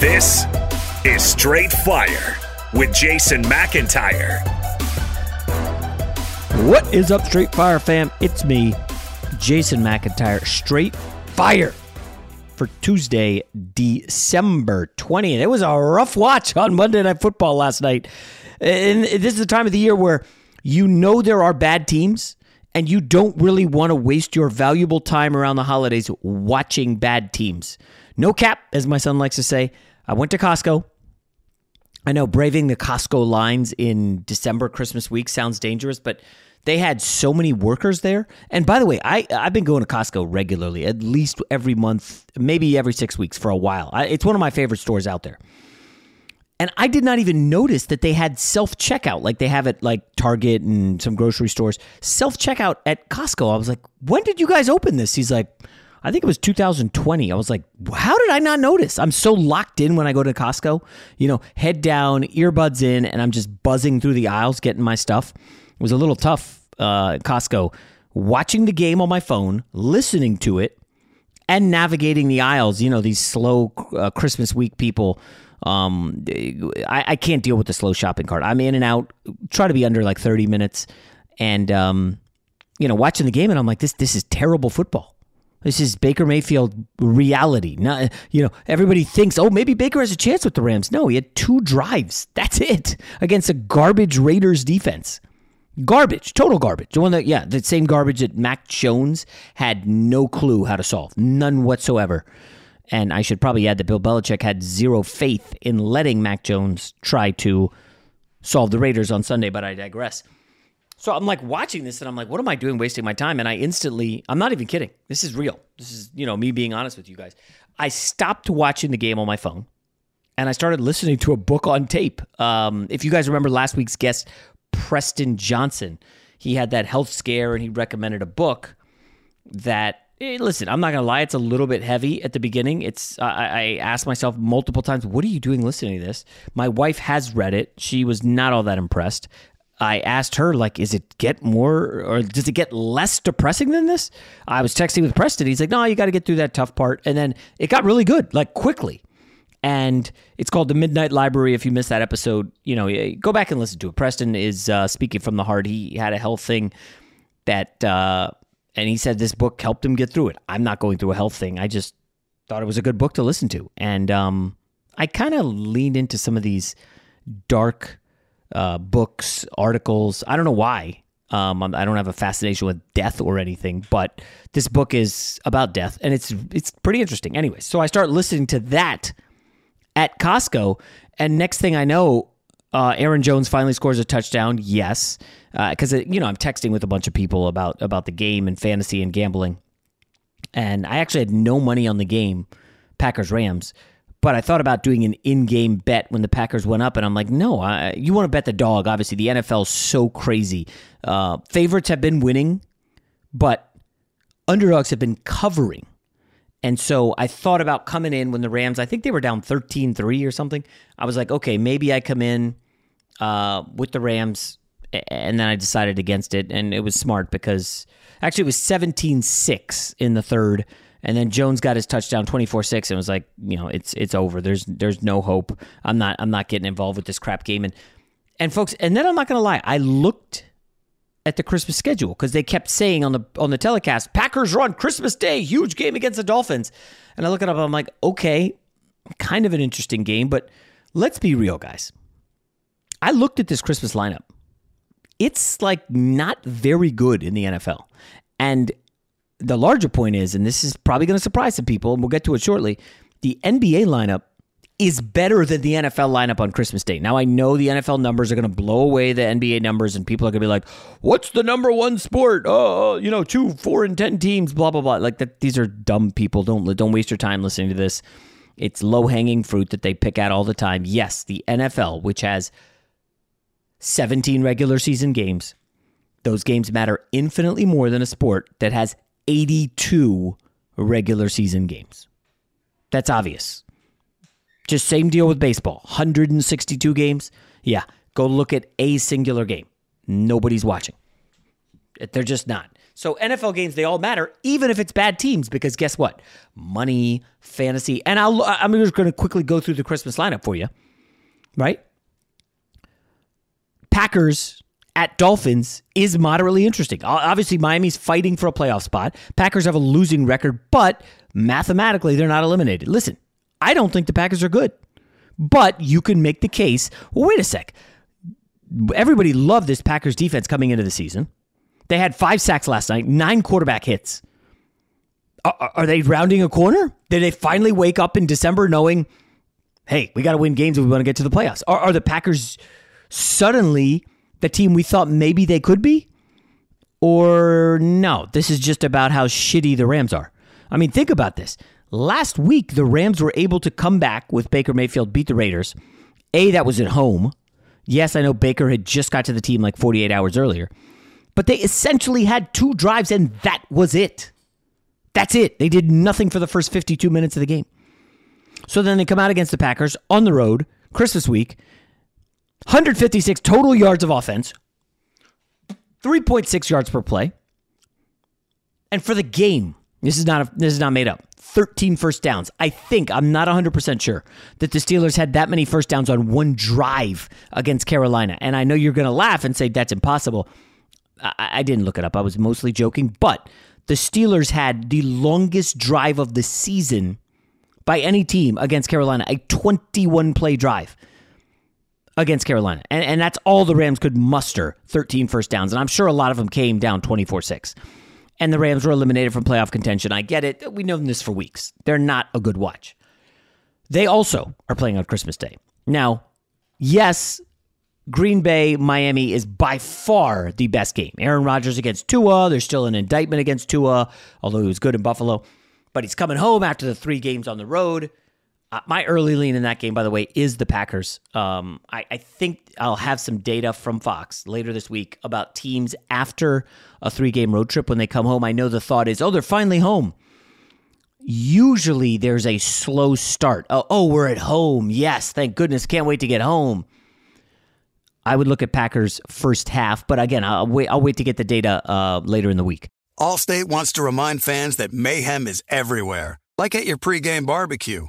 This is Straight Fire with Jason McIntyre. What is up, Straight Fire fam? It's me, Jason McIntyre. Straight Fire for Tuesday, December 20th. It was a rough watch on Monday Night Football last night. And this is the time of the year where you know there are bad teams and you don't really want to waste your valuable time around the holidays watching bad teams. No cap, as my son likes to say. I went to Costco. I know braving the Costco lines in December, Christmas week sounds dangerous, but they had so many workers there. And by the way, I, I've been going to Costco regularly, at least every month, maybe every six weeks for a while. I, it's one of my favorite stores out there. And I did not even notice that they had self checkout like they have at like Target and some grocery stores. Self checkout at Costco. I was like, when did you guys open this? He's like, I think it was 2020. I was like, how did I not notice? I'm so locked in when I go to Costco, you know, head down, earbuds in, and I'm just buzzing through the aisles getting my stuff. It was a little tough, uh, Costco, watching the game on my phone, listening to it, and navigating the aisles. You know, these slow uh, Christmas week people. Um, I, I can't deal with the slow shopping cart. I'm in and out, try to be under like 30 minutes, and um, you know, watching the game, and I'm like, this this is terrible football. This is Baker Mayfield reality. Not, you know, everybody thinks, oh, maybe Baker has a chance with the Rams. No, he had two drives. That's it against a garbage Raiders defense. Garbage, total garbage. The one that, yeah, the same garbage that Mac Jones had no clue how to solve, none whatsoever. And I should probably add that Bill Belichick had zero faith in letting Mac Jones try to solve the Raiders on Sunday, but I digress. So I'm like watching this and I'm like, what am I doing wasting my time? And I instantly, I'm not even kidding. This is real. This is, you know, me being honest with you guys. I stopped watching the game on my phone and I started listening to a book on tape. Um, if you guys remember last week's guest, Preston Johnson, he had that health scare and he recommended a book that eh, listen, I'm not gonna lie, it's a little bit heavy at the beginning. It's I, I asked myself multiple times, what are you doing listening to this? My wife has read it. She was not all that impressed. I asked her, like, is it get more or does it get less depressing than this? I was texting with Preston. He's like, no, you got to get through that tough part. And then it got really good, like quickly. And it's called The Midnight Library. If you missed that episode, you know, go back and listen to it. Preston is uh, speaking from the heart. He had a health thing that, uh, and he said this book helped him get through it. I'm not going through a health thing. I just thought it was a good book to listen to. And um, I kind of leaned into some of these dark uh, books, articles. I don't know why. Um, I don't have a fascination with death or anything, but this book is about death, and it's it's pretty interesting. Anyway, so I start listening to that at Costco, and next thing I know, uh, Aaron Jones finally scores a touchdown. Yes, Uh because uh, you know I'm texting with a bunch of people about about the game and fantasy and gambling, and I actually had no money on the game, Packers Rams. But I thought about doing an in-game bet when the Packers went up, and I'm like, no, I, you want to bet the dog. Obviously, the NFL is so crazy. Uh, favorites have been winning, but underdogs have been covering. And so I thought about coming in when the Rams, I think they were down 13 3 or something. I was like, okay, maybe I come in uh, with the Rams. And then I decided against it. And it was smart because actually it was 17 6 in the third. And then Jones got his touchdown 24-6 and was like, you know, it's it's over. There's there's no hope. I'm not I'm not getting involved with this crap game and and folks, and then I'm not going to lie. I looked at the Christmas schedule because they kept saying on the on the telecast, Packers run Christmas Day, huge game against the Dolphins. And I look it up, I'm like, okay, kind of an interesting game, but let's be real, guys. I looked at this Christmas lineup. It's like not very good in the NFL. And the larger point is, and this is probably going to surprise some people, and we'll get to it shortly, the NBA lineup is better than the NFL lineup on Christmas Day. Now, I know the NFL numbers are going to blow away the NBA numbers, and people are going to be like, what's the number one sport? Oh, you know, two, four, and 10 teams, blah, blah, blah. Like, that, these are dumb people. Don't, don't waste your time listening to this. It's low hanging fruit that they pick at all the time. Yes, the NFL, which has 17 regular season games, those games matter infinitely more than a sport that has 82 regular season games. That's obvious. Just same deal with baseball 162 games. Yeah, go look at a singular game. Nobody's watching. They're just not. So NFL games they all matter, even if it's bad teams, because guess what? Money, fantasy, and I'll, I'm just going to quickly go through the Christmas lineup for you. Right? Packers at Dolphins is moderately interesting. Obviously, Miami's fighting for a playoff spot. Packers have a losing record, but mathematically, they're not eliminated. Listen, I don't think the Packers are good, but you can make the case. Well, wait a sec. Everybody loved this Packers defense coming into the season. They had five sacks last night, nine quarterback hits. Are, are they rounding a corner? Did they finally wake up in December knowing, hey, we got to win games if we want to get to the playoffs? Are, are the Packers suddenly the team we thought maybe they could be? Or no, this is just about how shitty the Rams are. I mean, think about this. Last week, the Rams were able to come back with Baker Mayfield, beat the Raiders. A, that was at home. Yes, I know Baker had just got to the team like 48 hours earlier, but they essentially had two drives and that was it. That's it. They did nothing for the first 52 minutes of the game. So then they come out against the Packers on the road, Christmas week, 156 total yards of offense, 3.6 yards per play. And for the game, this is not a, this is not made up. 13 first downs. I think I'm not 100% sure that the Steelers had that many first downs on one drive against Carolina. And I know you're going to laugh and say that's impossible. I, I didn't look it up. I was mostly joking, but the Steelers had the longest drive of the season by any team against Carolina, a 21 play drive against Carolina. And, and that's all the Rams could muster 13 first downs. And I'm sure a lot of them came down 24 6. And the Rams were eliminated from playoff contention. I get it. We know this for weeks. They're not a good watch. They also are playing on Christmas Day. Now, yes, Green Bay, Miami is by far the best game. Aaron Rodgers against Tua. There's still an indictment against Tua, although he was good in Buffalo. But he's coming home after the three games on the road. Uh, my early lean in that game, by the way, is the Packers. Um, I, I, think I'll have some data from Fox later this week about teams after a three game road trip when they come home. I know the thought is, oh, they're finally home. Usually there's a slow start. Oh, oh, we're at home. Yes, thank goodness. Can't wait to get home. I would look at Packers first half, but again, I'll wait. I'll wait to get the data uh, later in the week. Allstate wants to remind fans that mayhem is everywhere, like at your pregame barbecue.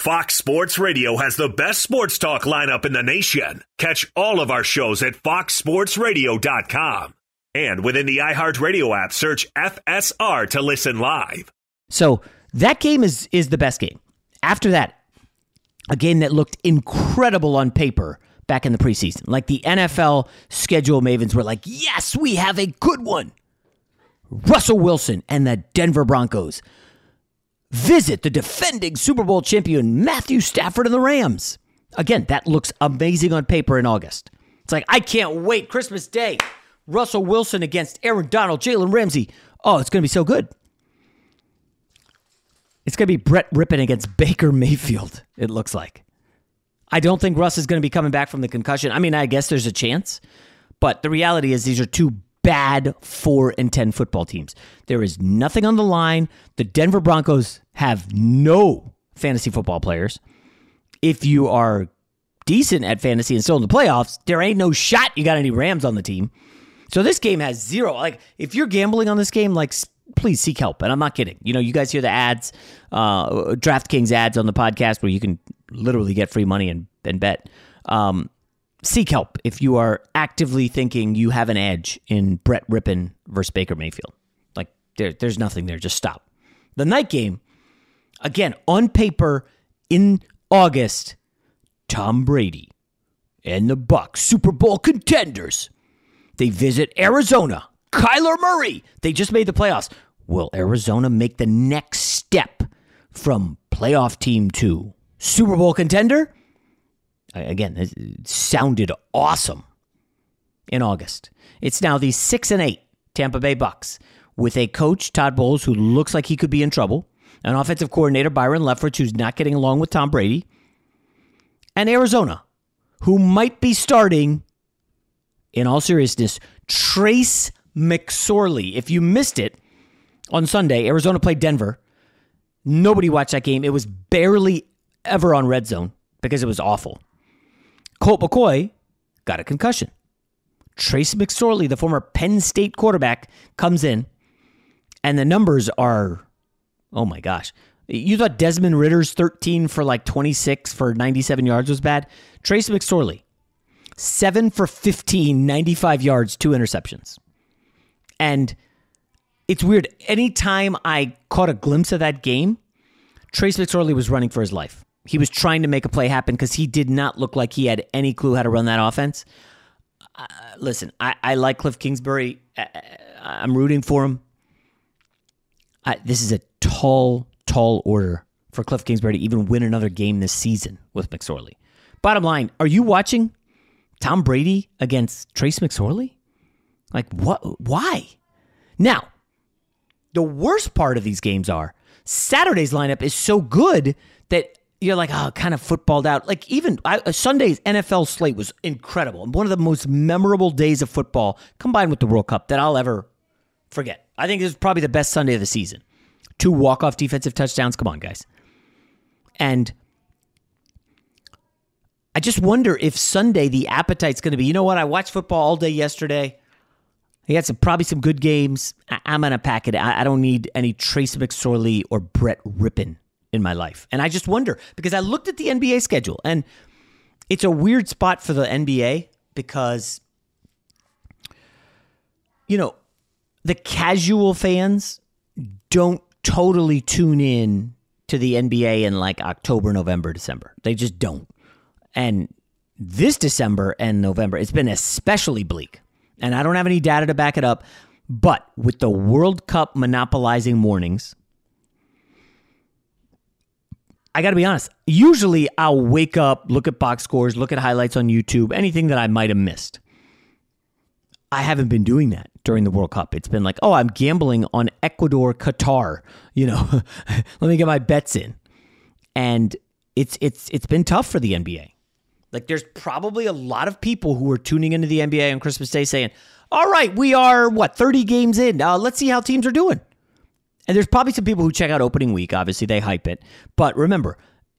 Fox Sports Radio has the best sports talk lineup in the nation. Catch all of our shows at foxsportsradio.com. And within the iHeartRadio app, search FSR to listen live. So that game is is the best game. After that, a game that looked incredible on paper back in the preseason. Like the NFL schedule mavens were like, yes, we have a good one. Russell Wilson and the Denver Broncos visit the defending Super Bowl champion Matthew Stafford and the Rams. Again, that looks amazing on paper in August. It's like, I can't wait. Christmas Day. Russell Wilson against Aaron Donald, Jalen Ramsey. Oh, it's going to be so good. It's going to be Brett Rypien against Baker Mayfield, it looks like. I don't think Russ is going to be coming back from the concussion. I mean, I guess there's a chance, but the reality is these are two bad 4 and 10 football teams. There is nothing on the line. The Denver Broncos have no fantasy football players. If you are decent at fantasy and still in the playoffs, there ain't no shot you got any Rams on the team. So this game has zero. Like if you're gambling on this game, like please seek help. And I'm not kidding. You know, you guys hear the ads, uh, DraftKings ads on the podcast where you can literally get free money and, and bet. Um, seek help if you are actively thinking you have an edge in Brett Rypien versus Baker Mayfield. Like there, there's nothing there. Just stop. The night game, again, on paper in August, Tom Brady and the Bucks, Super Bowl contenders. They visit Arizona. Kyler Murray. They just made the playoffs. Will Arizona make the next step from playoff team to Super Bowl contender? Again, it sounded awesome in August. It's now the 6 and 8 Tampa Bay Bucks with a coach Todd Bowles who looks like he could be in trouble, an offensive coordinator Byron Leftwich who's not getting along with Tom Brady, and Arizona who might be starting in all seriousness Trace McSorley. If you missed it on Sunday, Arizona played Denver. Nobody watched that game. It was barely ever on red zone because it was awful. Colt McCoy got a concussion. Trace McSorley, the former Penn State quarterback, comes in, and the numbers are, oh my gosh. You thought Desmond Ridder's 13 for like 26 for 97 yards was bad? Trace McSorley, 7 for 15, 95 yards, two interceptions. And it's weird. Anytime I caught a glimpse of that game, Trace McSorley was running for his life. He was trying to make a play happen because he did not look like he had any clue how to run that offense. Uh, listen, I, I, like Cliff Kingsbury. I, am rooting for him. I, this is a tall, tall order for Cliff Kingsbury to even win another game this season with McSorley. Bottom line, are you watching Tom Brady against Trace McSorley? Like what? Why? Now, the worst part of these games are Saturday's lineup is so good that you're like, oh, kind of footballed out. Like even I, uh, Sunday's NFL slate was incredible and one of the most memorable days of football combined with the World Cup that I'll ever forget. I think this is probably the best Sunday of the season. Two walk-off defensive touchdowns. Come on, guys. And I just wonder if Sunday the appetite's going to be, you know what? I watched football all day yesterday. He had some probably some good games. I, am gonna pack it. I, I, don't need any Trace McSorley or Brett Rypien in my life. And I just wonder because I looked at the NBA schedule and it's a weird spot for the NBA because you know the casual fans don't totally tune in to the NBA in like October, November, December. They just don't. And this December and November, it's been especially bleak. And I don't have any data to back it up. But with the World Cup monopolizing mornings, I got to be honest. Usually I'll wake up, look at box scores, look at highlights on YouTube, anything that I might have missed. I haven't been doing that during the World Cup. It's been like, oh, I'm gambling on Ecuador, Qatar. You know, let me get my bets in. And it's it's it's been tough for the NBA. Like there's probably a lot of people who are tuning into the NBA on Christmas Day saying, "All right, we are what 30 games in. Uh, let's see how teams are doing." And there's probably some people who check out opening week. Obviously, they hype it. But remember,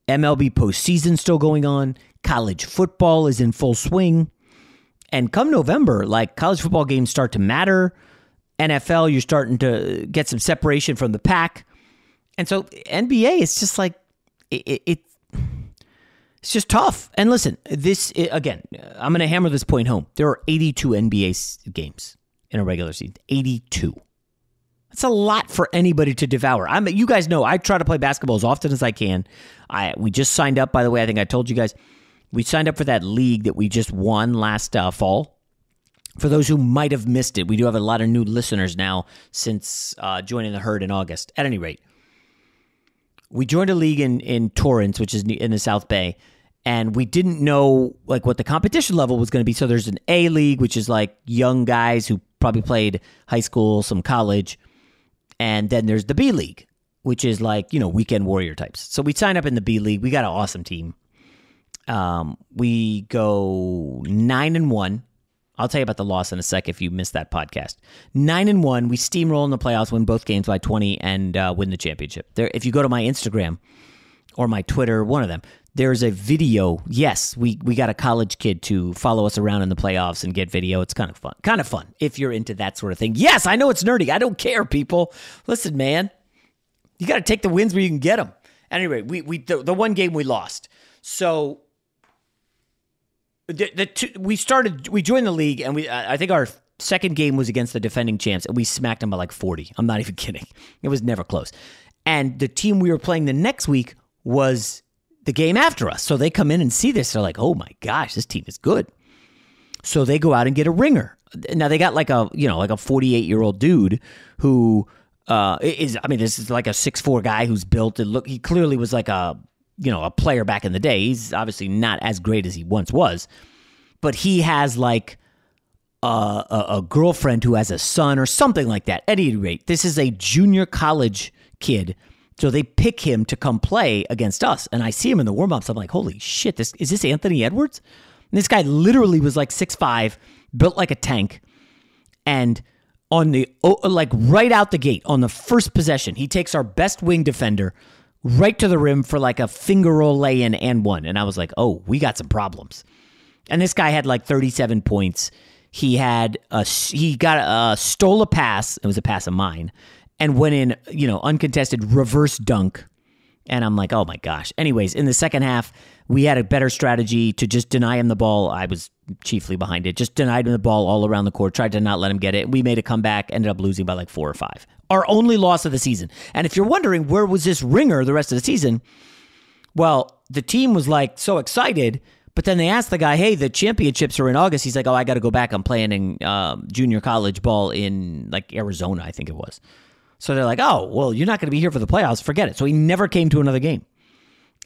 MLB postseason still going on. College football is in full swing. And come November, like college football games start to matter. NFL, you're starting to get some separation from the pack. And so NBA, it's just like it, it it's just tough. And listen, this again, I'm going to hammer this point home. There are 82 NBA games in a regular season. 82. That's a lot for anybody to devour. I'm you guys know I try to play basketball as often as I can. I we just signed up by the way, I think I told you guys. We signed up for that league that we just won last uh, fall. For those who might have missed it, we do have a lot of new listeners now since uh, joining the herd in August. At any rate, we joined a league in in Torrance, which is in the South Bay, and we didn't know like what the competition level was going to be. So there's an A league, which is like young guys who probably played high school, some college and then there's the B League, which is like, you know, weekend warrior types. So we sign up in the B League. We got an awesome team. Um, we go nine and one. I'll tell you about the loss in a sec if you missed that podcast. Nine and one. We steamroll in the playoffs, win both games by 20, and uh, win the championship. There, if you go to my Instagram or my Twitter, one of them, there's a video. Yes, we we got a college kid to follow us around in the playoffs and get video. It's kind of fun. Kind of fun if you're into that sort of thing. Yes, I know it's nerdy. I don't care, people. Listen, man, you got to take the wins where you can get them. Anyway, we we the, the one game we lost. So the, the two, we started we joined the league and we I think our second game was against the defending champs and we smacked them by like 40. I'm not even kidding. It was never close. And the team we were playing the next week was the game after us. So they come in and see this. They're like, oh my gosh, this team is good. So they go out and get a ringer. Now they got like a, you know, like a 48 year old dude who uh, is, I mean, this is like a six four guy who's built and look, he clearly was like a, you know, a player back in the day. He's obviously not as great as he once was, but he has like a, a, a girlfriend who has a son or something like that. At any rate, this is a junior college kid so they pick him to come play against us. And I see him in the warm ups. I'm like, holy shit, this is this Anthony Edwards? And this guy literally was like six five, built like a tank. And on the, like right out the gate, on the first possession, he takes our best wing defender right to the rim for like a finger roll lay in and one. And I was like, oh, we got some problems. And this guy had like 37 points. He had a, he got a, stole a pass. It was a pass of mine and went in, you know, uncontested reverse dunk And I'm like, oh my gosh. Anyways, in the second half, we had a better strategy to just deny him the ball. I was chiefly behind it. Just denied him the ball all around the court, tried to not let him get it. We made a comeback, ended up losing by like four or five. Our only loss of the season. And if you're wondering where was this ringer the rest of the season, well, the team was like so excited, but then they asked the guy, "Hey, the championships are in August." He's like, "Oh, I got to go back. I'm playing in um, junior college ball in like Arizona, I think it was." So they're like, "Oh, well, you're not going to be here for the playoffs. Forget it." So he never came to another game,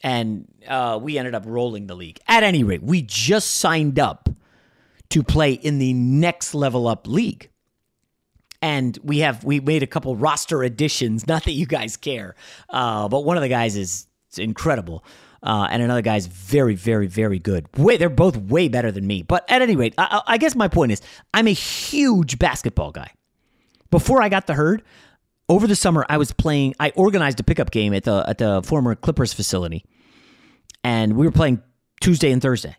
and uh, we ended up rolling the league. At any rate, we just signed up to play in the next level up league and we have we made a couple roster additions. Not that you guys care, uh, but one of the guys is incredible. Uh, and another guy's very, very, very good. Way, they're both way better than me. But at any rate, I, I guess my point is, I'm a huge basketball guy. Before I got the herd, over the summer, I was playing. I organized a pickup game at the at the former Clippers facility, and we were playing Tuesday and Thursday.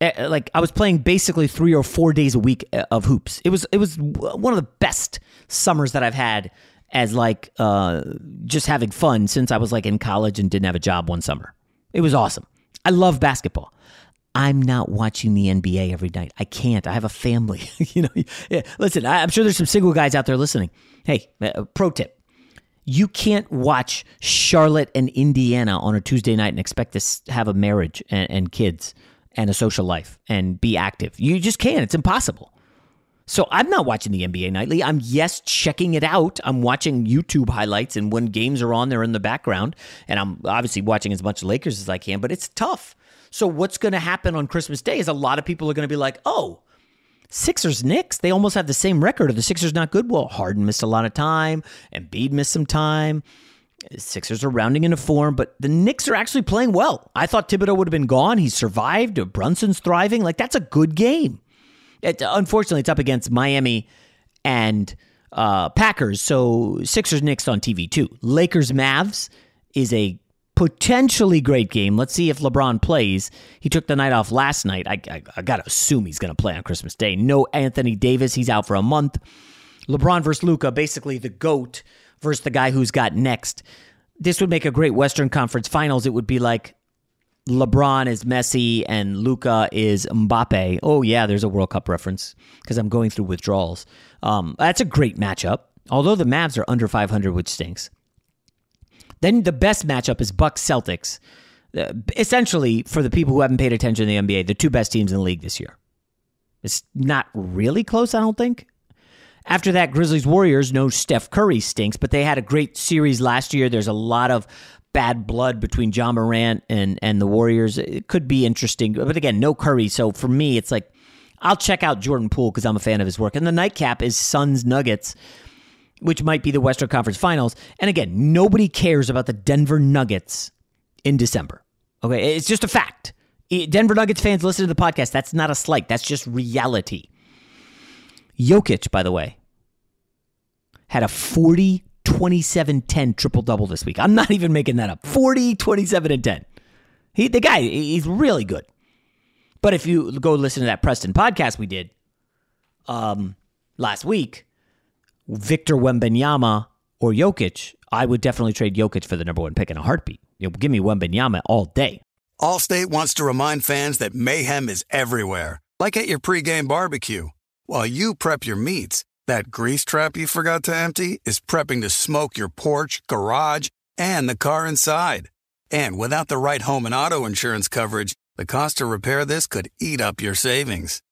Eh, like I was playing basically three or four days a week eh, of hoops. It was it was one of the best summers that I've had as like uh, just having fun since I was like in college and didn't have a job one summer. It was awesome. I love basketball. I'm not watching the NBA every night. I can't. I have a family. you know. Yeah. Listen, I, am sure there's some single guys out there listening. Hey, uh, pro tip: you can't watch Charlotte and Indiana on a Tuesday night and expect to have a marriage and, and kids and a social life and be active. You just can't. It's impossible. So I'm not watching the NBA nightly. I'm yes checking it out. I'm watching YouTube highlights, and when games are on, they're in the background, and I'm obviously watching as much Lakers as I can. But it's tough. So what's going to happen on Christmas Day is a lot of people are going to be like, "Oh, Sixers Knicks, they almost have the same record. Are the Sixers not good? Well, Harden missed a lot of time, and Embiid missed some time. Sixers are rounding into form, but the Knicks are actually playing well. I thought Thibodeau would have been gone. He survived. Brunson's thriving. Like that's a good game. It, unfortunately, it's up against Miami and uh, Packers. So Sixers Knicks on TV too. Lakers Mavs is a potentially great game. Let's see if LeBron plays. He took the night off last night. I, I, I got to assume he's going to play on Christmas Day. No Anthony Davis. He's out for a month. LeBron versus Luka, basically the GOAT versus the guy who's got next. This would make a great Western Conference Finals. It would be like LeBron is Messi and Luka is Mbappe. Oh yeah, there's a World Cup reference because I'm going through withdrawals. Um, that's a great matchup. Although the Mavs are under 500, which stinks. Then the best matchup is Bucks Celtics. Uh, essentially, for the people who haven't paid attention to the NBA, the two best teams in the league this year. It's not really close, I don't think. After that, Grizzlies Warriors, no Steph Curry stinks, but they had a great series last year. There's a lot of bad blood between Ja Morant and and the Warriors. It could be interesting, but again, no Curry. So for me, it's like I'll check out Jordan Poole because I'm a fan of his work. And the nightcap is Suns Nuggets, which might be the Western Conference Finals. And again, nobody cares about the Denver Nuggets in December. Okay, it's just a fact. Denver Nuggets fans listen to the podcast. That's not a slight. That's just reality. Jokic, by the way, had a 40 27 10 triple double this week. I'm not even making that up. 40, 27, and 10. He, the guy, he's really good. But if you go listen to that Preston podcast we did um, last week, Victor Wembanyama or Jokic, I would definitely trade Jokic for the number one pick in a heartbeat. You know, give me Wembanyama all day. Allstate wants to remind fans that mayhem is everywhere, like at your pregame barbecue. While you prep your meats, that grease trap you forgot to empty is prepping to smoke your porch, garage, and the car inside. And without the right home and auto insurance coverage, the cost to repair this could eat up your savings.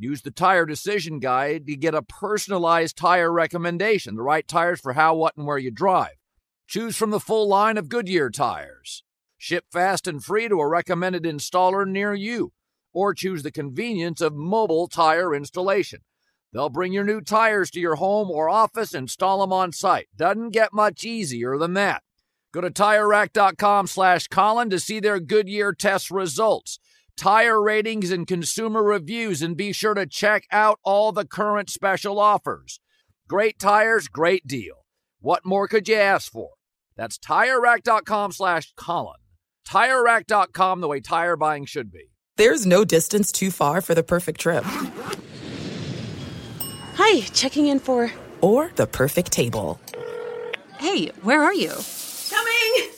Use the Tire Decision Guide to get a personalized tire recommendation, the right tires for how, what, and where you drive. Choose from the full line of Goodyear tires. Ship fast and free to a recommended installer near you, or choose the convenience of mobile tire installation. They'll bring your new tires to your home or office, install them on site. Doesn't get much easier than that. Go to TireRack.com slash Colin to see their Goodyear test results, tire ratings, and consumer reviews, and be sure to check out all the current special offers. Great tires, great deal. What more could you ask for? That's TireRack.com slash Colin. TireRack.com, the way tire buying should be. There's no distance too far for the perfect trip. Hi, checking in for... Or the perfect table. Hey, where are you? Coming!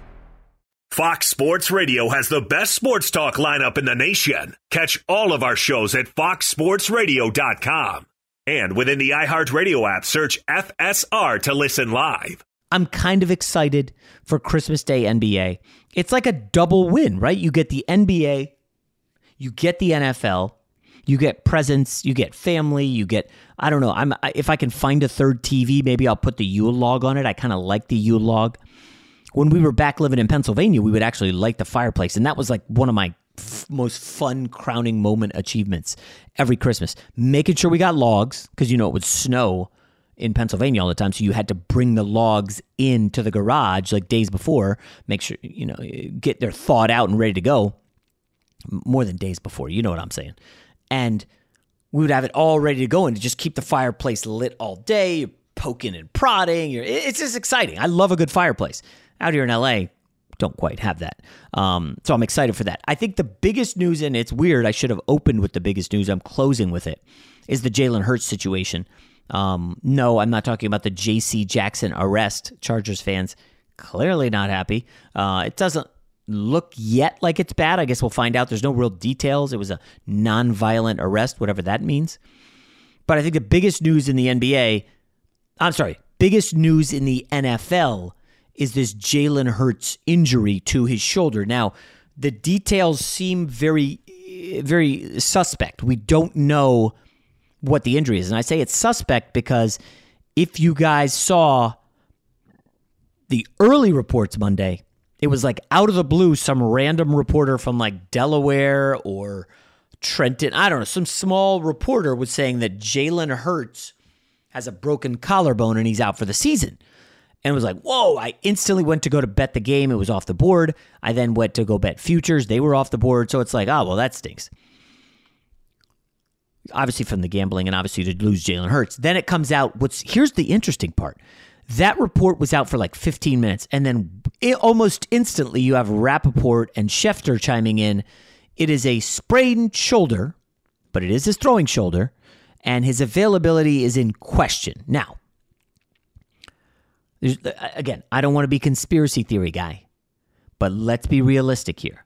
Fox Sports Radio has the best sports talk lineup in the nation. Catch all of our shows at foxsportsradio.com. And within the iHeartRadio app, search FSR to listen live. I'm kind of excited for Christmas Day NBA. It's like a double win, right? You get the NBA, you get the NFL, you get presents, you get family, you get I don't know. I'm if I can find a third TV, maybe I'll put the Yule log on it. I kind of like the Yule log when we were back living in Pennsylvania, we would actually light the fireplace, and that was like one of my f- most fun crowning moment achievements every Christmas. Making sure we got logs because you know it would snow in Pennsylvania all the time, so you had to bring the logs into the garage like days before. Make sure you know get their thawed out and ready to go. More than days before, you know what I'm saying, and we would have it all ready to go and just keep the fireplace lit all day poking and prodding. It's just exciting. I love a good fireplace. Out here in LA, don't quite have that. Um, so I'm excited for that. I think the biggest news, and it's weird, I should have opened with the biggest news. I'm closing with it, is the Jalen Hurts situation. Um, no, I'm not talking about the J.C. Jackson arrest. Chargers fans clearly not happy. Uh, it doesn't look yet like it's bad. I guess we'll find out. There's no real details. It was a non-violent arrest, whatever that means. But I think the biggest news in the NBA, I'm sorry, biggest news in the NFL is this Jalen Hurts injury to his shoulder. Now, the details seem very, very suspect. We don't know what the injury is. And I say it's suspect because if you guys saw the early reports Monday, it was like out of the blue, some random reporter from like Delaware or Trenton, I don't know, some small reporter was saying that Jalen Hurts has a broken collarbone and he's out for the season and was like, whoa, I instantly went to go to bet the game. It was off the board. I then went to go bet futures. They were off the board. So it's like, oh, well, that stinks. Obviously, from the gambling and obviously to lose Jalen Hurts. Then it comes out. What's here's the interesting part. That report was out for like 15 minutes. And then it, almost instantly, you have Rapoport and Schefter chiming in. It is a sprained shoulder, but it is his throwing shoulder, and his availability is in question. Now, there's, again, I don't want to be conspiracy theory guy, but let's be realistic here.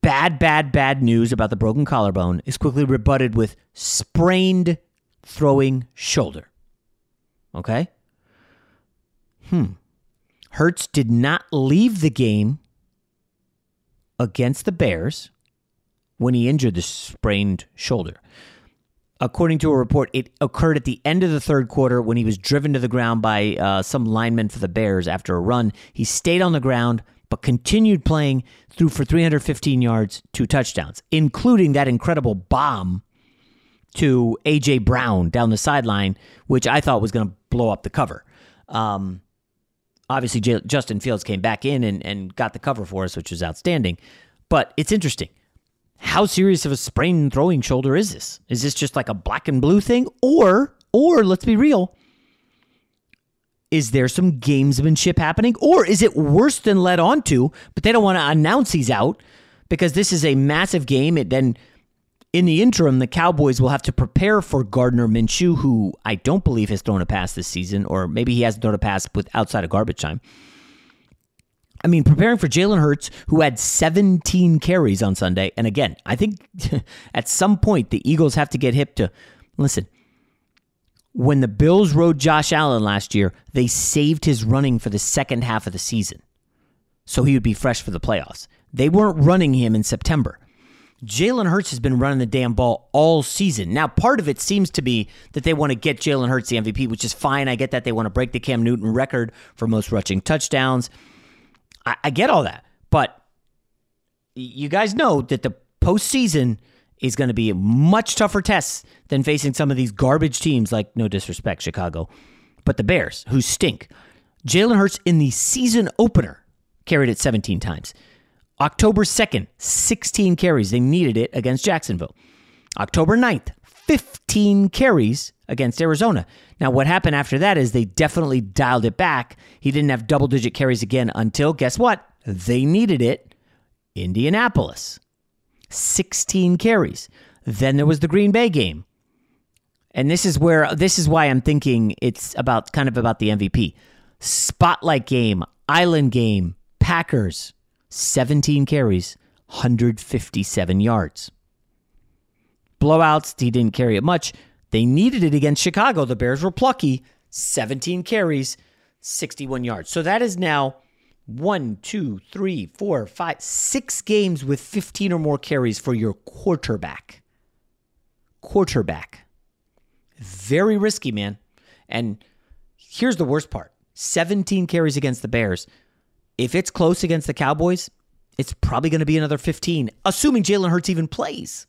Bad, bad, bad news about the broken collarbone is quickly rebutted with sprained throwing shoulder. Okay? Hmm. Hurts did not leave the game against the Bears when he injured the sprained shoulder. According to a report, it occurred at the end of the third quarter when he was driven to the ground by uh, some linemen for the Bears after a run. He stayed on the ground but continued playing through for 315 yards, two touchdowns, including that incredible bomb to A.J. Brown down the sideline, which I thought was going to blow up the cover. Um, obviously, J- Justin Fields came back in and, and got the cover for us, which was outstanding. But it's interesting how serious of a sprained throwing shoulder is this? Is this just like a black and blue thing? Or, or let's be real, is there some gamesmanship happening? Or is it worse than led on to, but they don't want to announce he's out because this is a massive game. It then in the interim, the Cowboys will have to prepare for Gardner Minshew, who I don't believe has thrown a pass this season, or maybe he hasn't thrown a pass with outside of garbage time. I mean, preparing for Jalen Hurts, who had 17 carries on Sunday. And again, I think at some point the Eagles have to get hip to listen. When the Bills rode Josh Allen last year, they saved his running for the second half of the season. So he would be fresh for the playoffs. They weren't running him in September. Jalen Hurts has been running the damn ball all season. Now, part of it seems to be that they want to get Jalen Hurts the MVP, which is fine. I get that. They want to break the Cam Newton record for most rushing touchdowns. I, I get all that. But you guys know that the postseason is going to be a much tougher test than facing some of these garbage teams, like, no disrespect, Chicago, but the Bears, who stink. Jalen Hurts in the season opener carried it 17 times. October 2nd, 16 carries. They needed it against Jacksonville. October 9th, 15 carries against Arizona. Now, what happened after that is they definitely dialed it back. He didn't have double digit carries again until, guess what? They needed it. Indianapolis, 16 carries. Then there was the Green Bay game. And this is where, this is why I'm thinking it's about kind of about the MVP. Spotlight game, island game, Packers, 17 carries, 157 yards. Blowouts, he didn't carry it much. They needed it against Chicago. The Bears were plucky, 17 carries, 61 yards. So that is now one, two, three, four, five, six games with 15 or more carries for your quarterback. Quarterback. Very risky, man. And here's the worst part 17 carries against the Bears. If it's close against the Cowboys, it's probably going to be another 15, assuming Jalen Hurts even plays.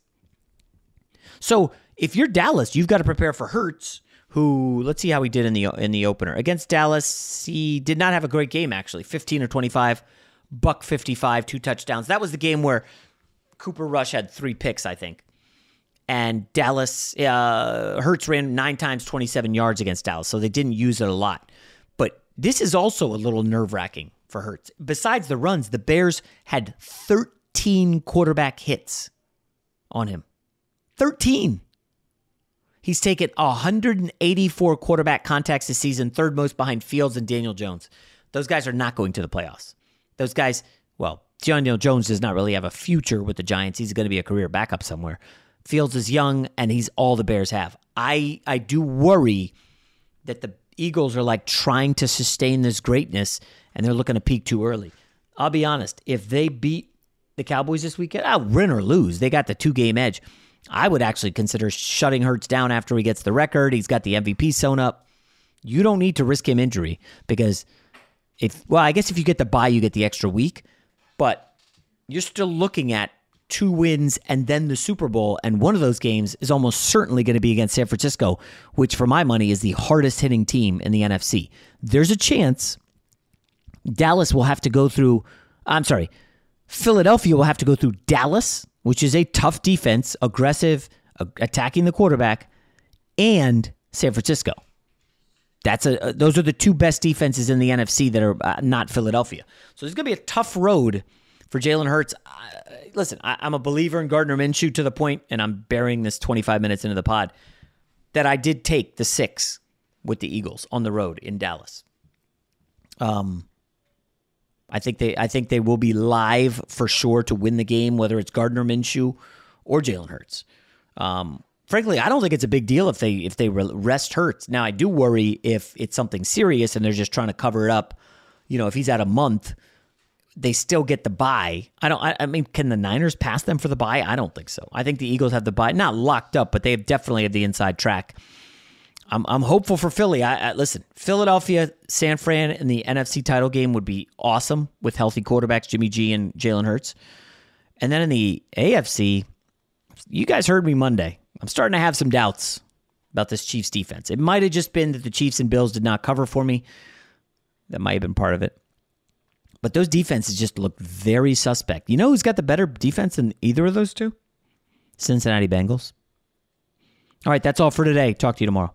So if you're Dallas, you've got to prepare for Hurts, who let's see how he did in the in the opener against Dallas. He did not have a great game actually, 15 or 25, buck 55, two touchdowns. That was the game where Cooper Rush had three picks, I think. And Dallas, uh, Hurts ran nine times, 27 yards against Dallas, so they didn't use it a lot. But this is also a little nerve wracking for Hurts. Besides the runs, the Bears had 13 quarterback hits on him. 13. He's taken 184 quarterback contacts this season, third most behind Fields and Daniel Jones. Those guys are not going to the playoffs. Those guys, well, Daniel Jones does not really have a future with the Giants. He's going to be a career backup somewhere. Fields is young, and he's all the Bears have. I I do worry that the Eagles are like trying to sustain this greatness, and they're looking to peak too early. I'll be honest. If they beat the Cowboys this weekend, I'll win or lose. They got the two game edge. I would actually consider shutting Hurts down after he gets the record. He's got the MVP sewn up. You don't need to risk him injury because if well, I guess if you get the bye, you get the extra week, but you're still looking at two wins and then the Super Bowl, and one of those games is almost certainly going to be against San Francisco, which for my money is the hardest hitting team in the NFC. There's a chance Dallas will have to go through. I'm sorry, Philadelphia will have to go through Dallas which is a tough defense, aggressive, uh, attacking the quarterback, and San Francisco. That's a uh, those are the two best defenses in the NFC that are uh, not Philadelphia. So it's going to be a tough road for Jalen Hurts. listen, I, I'm a believer in Gardner Minshew to the point, and I'm burying this 25 minutes into the pod that I did take the six with the Eagles on the road in Dallas. Um, I think they I think they will be live for sure to win the game, whether it's Gardner Minshew or Jalen Hurts. Um, frankly, I don't think it's a big deal if they if they rest Hurts. Now, I do worry if it's something serious and they're just trying to cover it up. You know, if he's out a month, they still get the bye. I don't. I, I mean, can the Niners pass them for the bye? I don't think so. I think the Eagles have the bye, not locked up, but they definitely have the inside track. I'm I'm hopeful for Philly. I, I, listen, Philadelphia, San Fran in the NFC title game would be awesome with healthy quarterbacks Jimmy G and Jalen Hurts. And then in the AFC, you guys heard me Monday. I'm starting to have some doubts about this Chiefs defense. It might have just been that the Chiefs and Bills did not cover for me. That might have been part of it. But those defenses just look very suspect. You know who's got the better defense than either of those two? Cincinnati Bengals. All right, that's all for today. Talk to you tomorrow.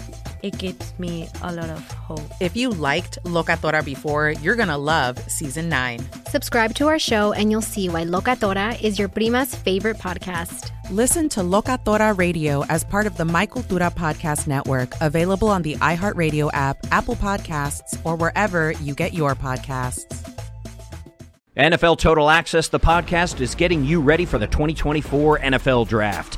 it gives me a lot of hope. If you liked Locatora before, you're going to love season 9. Subscribe to our show and you'll see why Locatora is your prima's favorite podcast. Listen to Locatora Radio as part of the My Cultura Podcast Network, available on the iHeartRadio app, Apple Podcasts, or wherever you get your podcasts. NFL Total Access, the podcast, is getting you ready for the 2024 NFL Draft.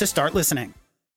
to start listening.